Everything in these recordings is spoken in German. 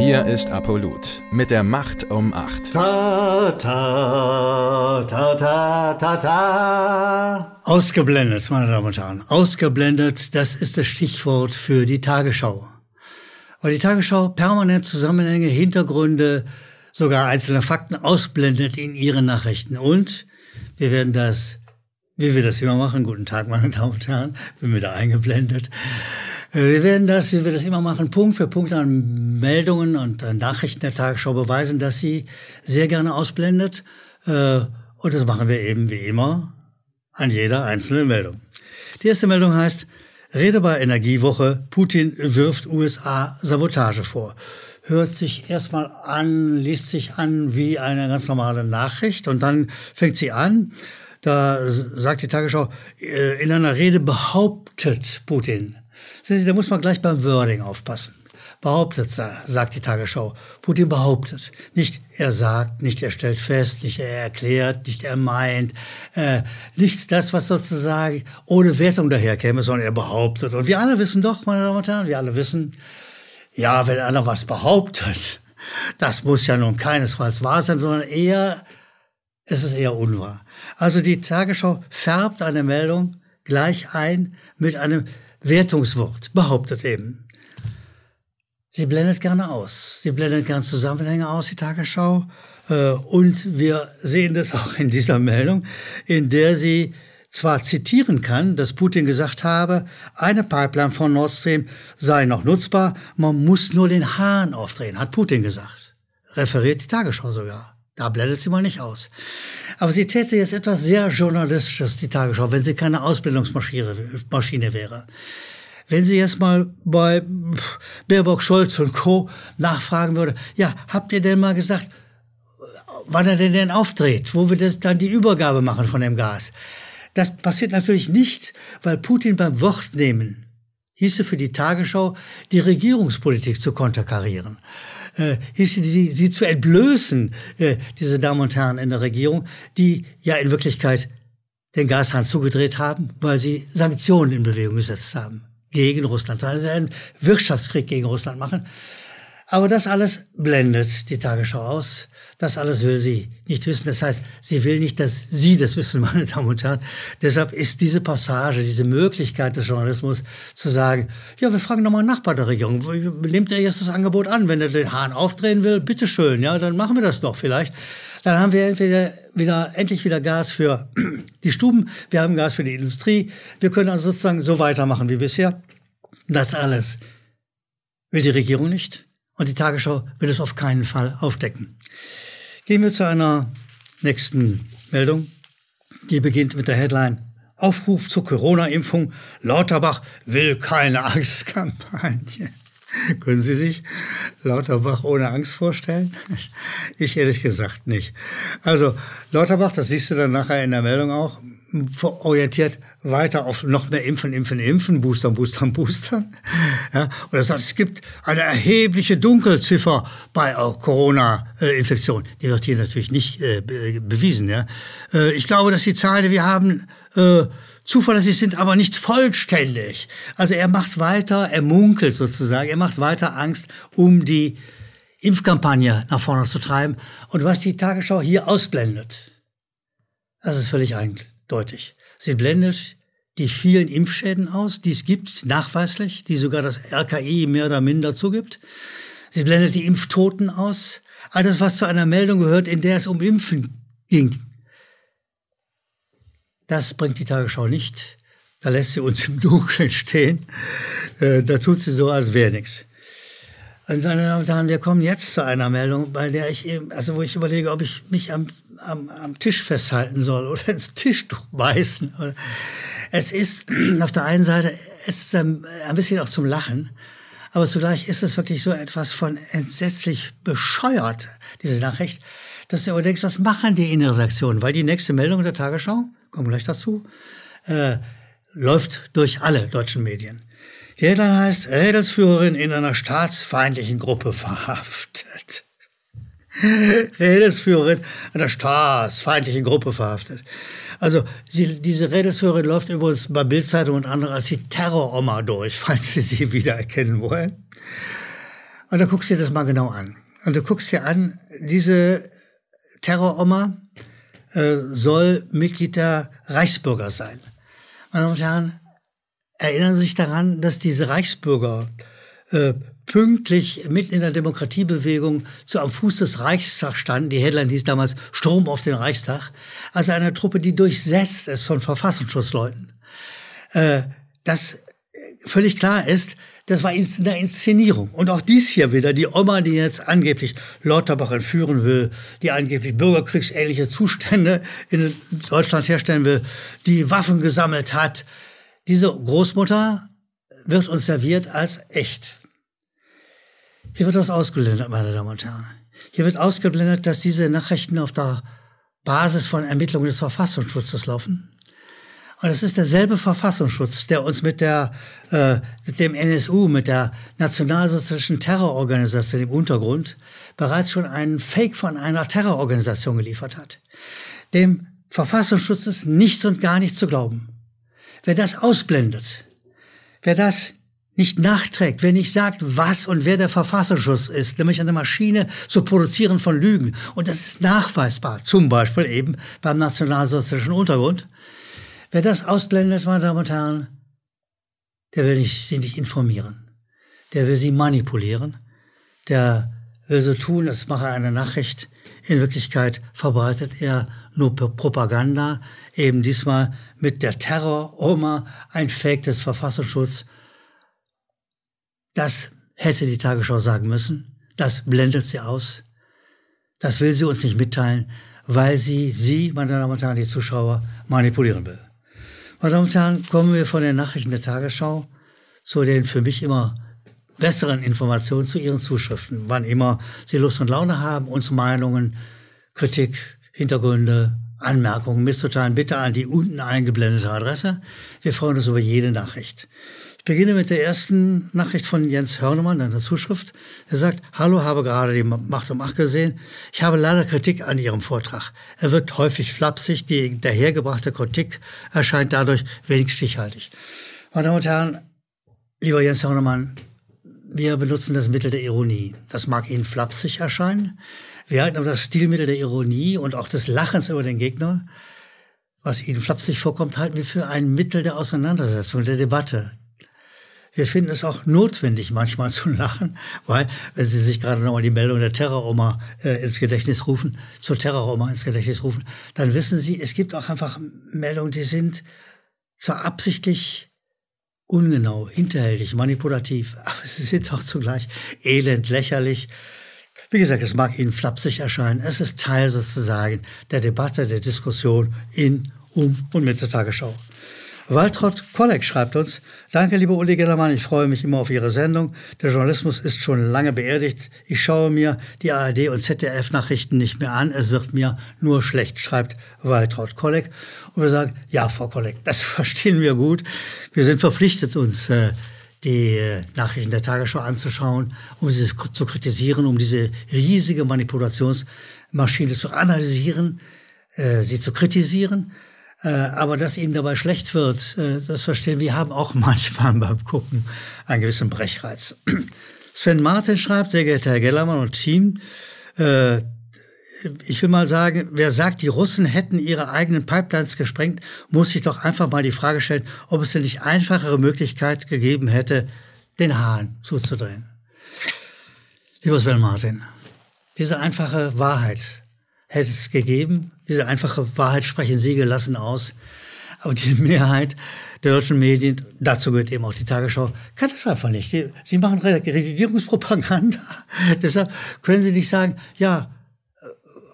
Hier ist Apollut mit der Macht um 8. Ta, ta, ta, ta, ta, ta. Ausgeblendet, meine Damen und Herren. Ausgeblendet, das ist das Stichwort für die Tagesschau. Weil die Tagesschau permanent Zusammenhänge, Hintergründe, sogar einzelne Fakten ausblendet in ihren Nachrichten. Und wir werden das, wie wir das immer machen, guten Tag, meine Damen und Herren, bin wieder eingeblendet. Äh, wir werden das, wie wir das immer machen, Punkt für Punkt an Meldungen und Nachrichten der Tagesschau beweisen, dass sie sehr gerne ausblendet. Äh, und das machen wir eben wie immer an jeder einzelnen Meldung. Die erste Meldung heißt, Rede bei Energiewoche, Putin wirft USA Sabotage vor. Hört sich erstmal an, liest sich an wie eine ganz normale Nachricht und dann fängt sie an. Da sagt die Tagesschau, äh, in einer Rede behauptet Putin, Sie, da muss man gleich beim Wording aufpassen. Behauptet, sagt die Tagesschau. Putin behauptet. Nicht er sagt, nicht er stellt fest, nicht er erklärt, nicht er meint. Äh, nichts das, was sozusagen ohne Wertung daherkäme, sondern er behauptet. Und wir alle wissen doch, meine Damen und Herren, wir alle wissen, ja, wenn einer was behauptet, das muss ja nun keinesfalls wahr sein, sondern eher, es ist eher unwahr. Also die Tagesschau färbt eine Meldung gleich ein mit einem Wertungswort, behauptet eben. Sie blendet gerne aus. Sie blendet gerne Zusammenhänge aus, die Tagesschau. Äh, und wir sehen das auch in dieser Meldung, in der sie zwar zitieren kann, dass Putin gesagt habe, eine Pipeline von Nord Stream sei noch nutzbar, man muss nur den Hahn aufdrehen, hat Putin gesagt. Referiert die Tagesschau sogar. Da blendet sie mal nicht aus. Aber sie täte jetzt etwas sehr Journalistisches, die Tagesschau, wenn sie keine Ausbildungsmaschine Maschine wäre. Wenn sie jetzt mal bei Baerbock, Scholz und Co. nachfragen würde, ja, habt ihr denn mal gesagt, wann er denn denn aufdreht, wo wir das dann die Übergabe machen von dem Gas? Das passiert natürlich nicht, weil Putin beim Wort nehmen hieße für die Tagesschau, die Regierungspolitik zu konterkarieren äh, sie, sie zu entblößen, äh, diese Damen und Herren in der Regierung, die ja in Wirklichkeit den Gashahn zugedreht haben, weil sie Sanktionen in Bewegung gesetzt haben gegen Russland, weil sie einen Wirtschaftskrieg gegen Russland machen. Aber das alles blendet die Tagesschau aus. Das alles will sie nicht wissen. Das heißt, sie will nicht, dass Sie das wissen, meine Damen und Herren. Deshalb ist diese Passage, diese Möglichkeit des Journalismus zu sagen, ja, wir fragen nochmal nach bei der Regierung. Nimmt er jetzt das Angebot an? Wenn er den Hahn aufdrehen will, bitteschön, ja, dann machen wir das doch vielleicht. Dann haben wir entweder wieder, endlich wieder Gas für die Stuben, wir haben Gas für die Industrie. Wir können also sozusagen so weitermachen wie bisher. Das alles will die Regierung nicht. Und die Tagesschau will es auf keinen Fall aufdecken. Gehen wir zu einer nächsten Meldung. Die beginnt mit der Headline Aufruf zur Corona-Impfung. Lauterbach will keine Angstkampagne. Können Sie sich Lauterbach ohne Angst vorstellen? Ich ehrlich gesagt nicht. Also Lauterbach, das siehst du dann nachher in der Meldung auch, orientiert weiter auf noch mehr Impfen, Impfen, Impfen, Boostern, Boostern, Boostern. Ja, und er sagt, es gibt eine erhebliche Dunkelziffer bei Corona-Infektion. Die wird hier natürlich nicht äh, bewiesen. Ja. Äh, ich glaube, dass die Zahlen, die wir haben, äh, zuverlässig sind, aber nicht vollständig. Also er macht weiter, er munkelt sozusagen, er macht weiter Angst, um die Impfkampagne nach vorne zu treiben. Und was die Tagesschau hier ausblendet, das ist völlig eigentlich deutlich. Sie blendet die vielen Impfschäden aus, die es gibt, nachweislich, die sogar das RKI mehr oder minder zugibt. Sie blendet die Impftoten aus. All das, was zu einer Meldung gehört, in der es um Impfen ging. Das bringt die Tagesschau nicht. Da lässt sie uns im Dunkeln stehen. Äh, da tut sie so, als wäre nichts. Und meine Damen und Herren, wir kommen jetzt zu einer Meldung, bei der ich eben, also wo ich überlege, ob ich mich am am, am Tisch festhalten soll oder ins Tischtuch beißen. Es ist auf der einen Seite es ist ein, ein bisschen auch zum Lachen, aber zugleich ist es wirklich so etwas von entsetzlich bescheuert, diese Nachricht, dass du überdenkst, was machen die in der Redaktion? Weil die nächste Meldung der Tagesschau, kommen gleich dazu, äh, läuft durch alle deutschen Medien. Die Headline heißt, Rädelsführerin in einer staatsfeindlichen Gruppe verhaftet. Rädelsführerin einer staatsfeindlichen Gruppe verhaftet. Also sie, diese Rädelsführerin läuft übrigens bei Bildzeitung und anderen als die Terroroma durch, falls Sie sie wiedererkennen wollen. Und da guckst du dir das mal genau an. Und du guckst dir an, diese Terroroma äh, soll Mitglied der Reichsbürger sein. Meine Damen und Herren, erinnern sich daran, dass diese Reichsbürger äh, pünktlich mitten in der Demokratiebewegung zu am Fuß des Reichstags standen. Die Headline hieß damals Strom auf den Reichstag. Also eine Truppe, die durchsetzt ist von Verfassungsschutzleuten. Äh, das völlig klar ist, das war eine Inszenierung. Und auch dies hier wieder, die Oma, die jetzt angeblich Lauterbach entführen will, die angeblich bürgerkriegsähnliche Zustände in Deutschland herstellen will, die Waffen gesammelt hat. Diese Großmutter wird uns serviert als echt. Hier wird was ausgeblendet, meine Damen und Herren. Hier wird ausgeblendet, dass diese Nachrichten auf der Basis von Ermittlungen des Verfassungsschutzes laufen. Und es ist derselbe Verfassungsschutz, der uns mit der, äh, mit dem NSU, mit der nationalsozialistischen Terrororganisation im Untergrund bereits schon einen Fake von einer Terrororganisation geliefert hat. Dem Verfassungsschutz ist nichts und gar nichts zu glauben. Wer das ausblendet, wer das nicht nachträgt, wer nicht sagt, was und wer der Verfassungsschutz ist, nämlich eine Maschine zu produzieren von Lügen. Und das ist nachweisbar, zum Beispiel eben beim nationalsozialistischen Untergrund. Wer das ausblendet, meine Damen und Herren, der will nicht, sie nicht informieren. Der will sie manipulieren. Der will so tun, als mache er eine Nachricht. In Wirklichkeit verbreitet er nur Propaganda, eben diesmal mit der Terror-Oma, ein Fake des Verfassungsschutzes das hätte die Tagesschau sagen müssen. Das blendet sie aus. Das will sie uns nicht mitteilen, weil sie Sie, meine Damen und Herren, die Zuschauer, manipulieren will. Meine Damen und Herren, kommen wir von den Nachrichten der Tagesschau zu den für mich immer besseren Informationen zu Ihren Zuschriften. Wann immer Sie Lust und Laune haben, uns Meinungen, Kritik, Hintergründe, Anmerkungen mitzuteilen, bitte an die unten eingeblendete Adresse. Wir freuen uns über jede Nachricht. Ich beginne mit der ersten Nachricht von Jens Hörnemann, einer Zuschrift. Er sagt, Hallo, habe gerade die Macht um Acht gesehen. Ich habe leider Kritik an Ihrem Vortrag. Er wirkt häufig flapsig. Die dahergebrachte Kritik erscheint dadurch wenig stichhaltig. Meine Damen und Herren, lieber Jens Hörnemann, wir benutzen das Mittel der Ironie. Das mag Ihnen flapsig erscheinen. Wir halten aber das Stilmittel der Ironie und auch des Lachens über den Gegner, was Ihnen flapsig vorkommt, halten wir für ein Mittel der Auseinandersetzung, der Debatte, wir finden es auch notwendig, manchmal zu lachen, weil, wenn Sie sich gerade nochmal die Meldung der Terroroma äh, ins Gedächtnis rufen, zur Terroroma ins Gedächtnis rufen, dann wissen Sie, es gibt auch einfach Meldungen, die sind zwar absichtlich ungenau, hinterhältig, manipulativ, aber sie sind auch zugleich elend, lächerlich. Wie gesagt, es mag Ihnen flapsig erscheinen. Es ist Teil sozusagen der Debatte, der Diskussion in, um und mit der Tagesschau. Waltraud Kolleg schreibt uns, danke lieber Uli Gellermann, ich freue mich immer auf Ihre Sendung. Der Journalismus ist schon lange beerdigt. Ich schaue mir die ARD und ZDF-Nachrichten nicht mehr an. Es wird mir nur schlecht, schreibt Waltraud Kolleg. Und wir sagen, ja, Frau Kolleg, das verstehen wir gut. Wir sind verpflichtet, uns äh, die äh, Nachrichten der Tagesschau anzuschauen, um sie zu kritisieren, um diese riesige Manipulationsmaschine zu analysieren, äh, sie zu kritisieren. Äh, aber dass ihnen dabei schlecht wird, äh, das verstehen wir, haben auch manchmal beim Gucken einen gewissen Brechreiz. Sven Martin schreibt, sehr geehrter Herr Gellermann und Team, äh, ich will mal sagen, wer sagt, die Russen hätten ihre eigenen Pipelines gesprengt, muss sich doch einfach mal die Frage stellen, ob es denn nicht einfachere Möglichkeit gegeben hätte, den Hahn zuzudrehen. Lieber Sven Martin, diese einfache Wahrheit hätte es gegeben, diese einfache Wahrheit sprechen Sie gelassen aus. Aber die Mehrheit der deutschen Medien, dazu gehört eben auch die Tagesschau, kann das einfach nicht. Sie, sie machen Regierungspropaganda. Deshalb können Sie nicht sagen, ja,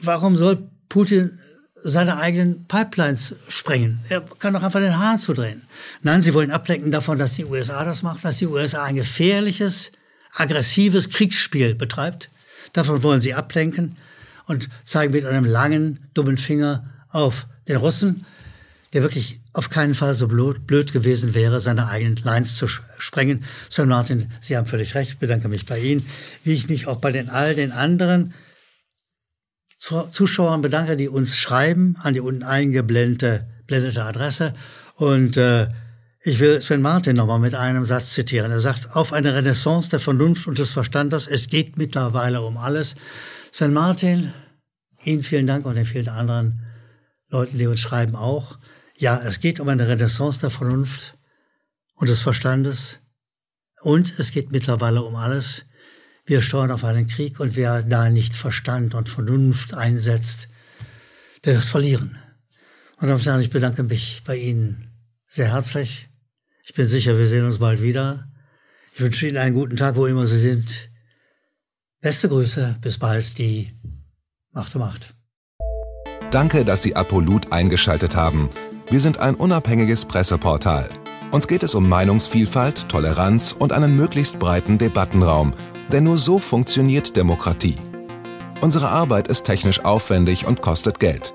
warum soll Putin seine eigenen Pipelines sprengen? Er kann doch einfach den Hahn zudrehen. Nein, Sie wollen ablenken davon, dass die USA das macht, dass die USA ein gefährliches, aggressives Kriegsspiel betreibt. Davon wollen Sie ablenken und zeigen mit einem langen, dummen Finger auf den Russen, der wirklich auf keinen Fall so blöd gewesen wäre, seine eigenen Lines zu sprengen. Sir Martin, Sie haben völlig recht, bedanke mich bei Ihnen, wie ich mich auch bei den all den anderen Zuschauern bedanke, die uns schreiben an die unten eingeblendete blendete Adresse. Und äh, Ich will Sven Martin nochmal mit einem Satz zitieren. Er sagt, auf eine Renaissance der Vernunft und des Verstandes, es geht mittlerweile um alles. Sven Martin, Ihnen vielen Dank und den vielen anderen Leuten, die uns schreiben auch. Ja, es geht um eine Renaissance der Vernunft und des Verstandes. Und es geht mittlerweile um alles. Wir steuern auf einen Krieg und wer da nicht Verstand und Vernunft einsetzt, der wird verlieren. Und dann ich bedanke mich bei Ihnen sehr herzlich. Ich bin sicher, wir sehen uns bald wieder. Ich wünsche Ihnen einen guten Tag, wo immer Sie sind. Beste Grüße, bis bald, die Macht um Macht. Danke, dass Sie Apolut eingeschaltet haben. Wir sind ein unabhängiges Presseportal. Uns geht es um Meinungsvielfalt, Toleranz und einen möglichst breiten Debattenraum, denn nur so funktioniert Demokratie. Unsere Arbeit ist technisch aufwendig und kostet Geld.